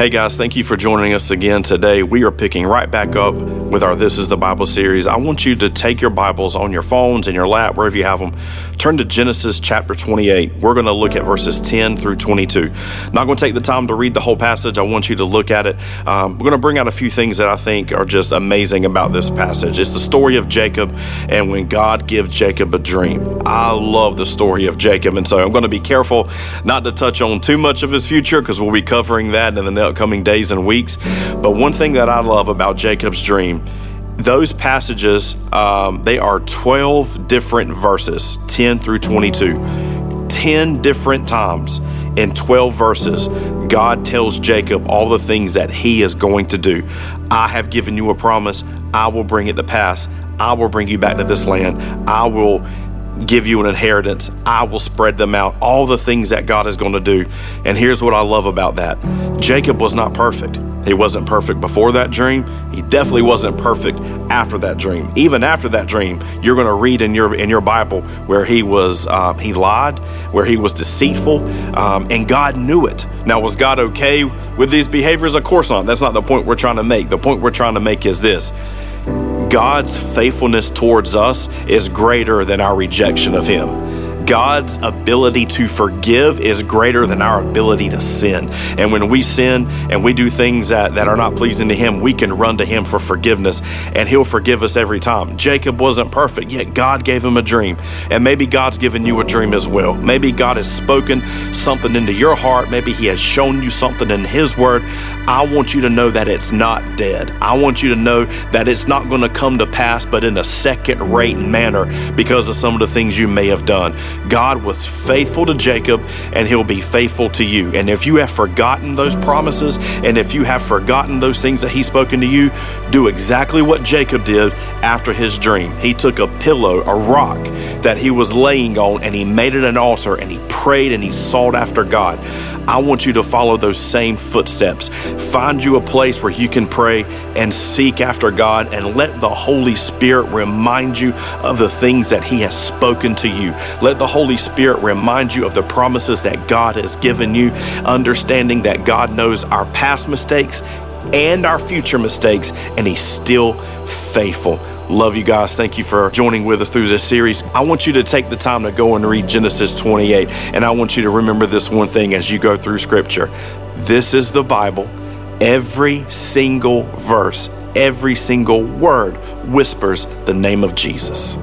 Hey guys, thank you for joining us again today. We are picking right back up with our This is the Bible series. I want you to take your Bibles on your phones, in your lap, wherever you have them. Turn to Genesis chapter 28. We're going to look at verses 10 through 22. Not going to take the time to read the whole passage. I want you to look at it. Um, we're going to bring out a few things that I think are just amazing about this passage. It's the story of Jacob and when God gives Jacob a dream. I love the story of Jacob, and so I'm going to be careful not to touch on too much of his future because we'll be covering that in the upcoming days and weeks. But one thing that I love about Jacob's dream, those passages, um, they are 12 different verses, 10 through 22. 10 different times in 12 verses, God tells Jacob all the things that he is going to do. I have given you a promise. I will bring it to pass. I will bring you back to this land. I will give you an inheritance. I will spread them out. All the things that God is going to do. And here's what I love about that Jacob was not perfect. He wasn't perfect before that dream. He definitely wasn't perfect after that dream. Even after that dream, you're going to read in your in your Bible where he was uh, he lied, where he was deceitful, um, and God knew it. Now, was God okay with these behaviors? Of course not. That's not the point we're trying to make. The point we're trying to make is this: God's faithfulness towards us is greater than our rejection of Him. God's ability to forgive is greater than our ability to sin. And when we sin and we do things that, that are not pleasing to Him, we can run to Him for forgiveness and He'll forgive us every time. Jacob wasn't perfect, yet God gave him a dream. And maybe God's given you a dream as well. Maybe God has spoken something into your heart. Maybe He has shown you something in His Word. I want you to know that it's not dead. I want you to know that it's not going to come to pass, but in a second rate manner because of some of the things you may have done. God was faithful to Jacob and he'll be faithful to you. And if you have forgotten those promises and if you have forgotten those things that he's spoken to you, do exactly what Jacob did after his dream. He took a pillow, a rock that he was laying on, and he made it an altar and he prayed and he sought after God. I want you to follow those same footsteps. Find you a place where you can pray and seek after God and let the Holy Spirit remind you of the things that He has spoken to you. Let the Holy Spirit remind you of the promises that God has given you, understanding that God knows our past mistakes and our future mistakes, and He's still faithful. Love you guys. Thank you for joining with us through this series. I want you to take the time to go and read Genesis 28, and I want you to remember this one thing as you go through Scripture. This is the Bible. Every single verse, every single word whispers the name of Jesus.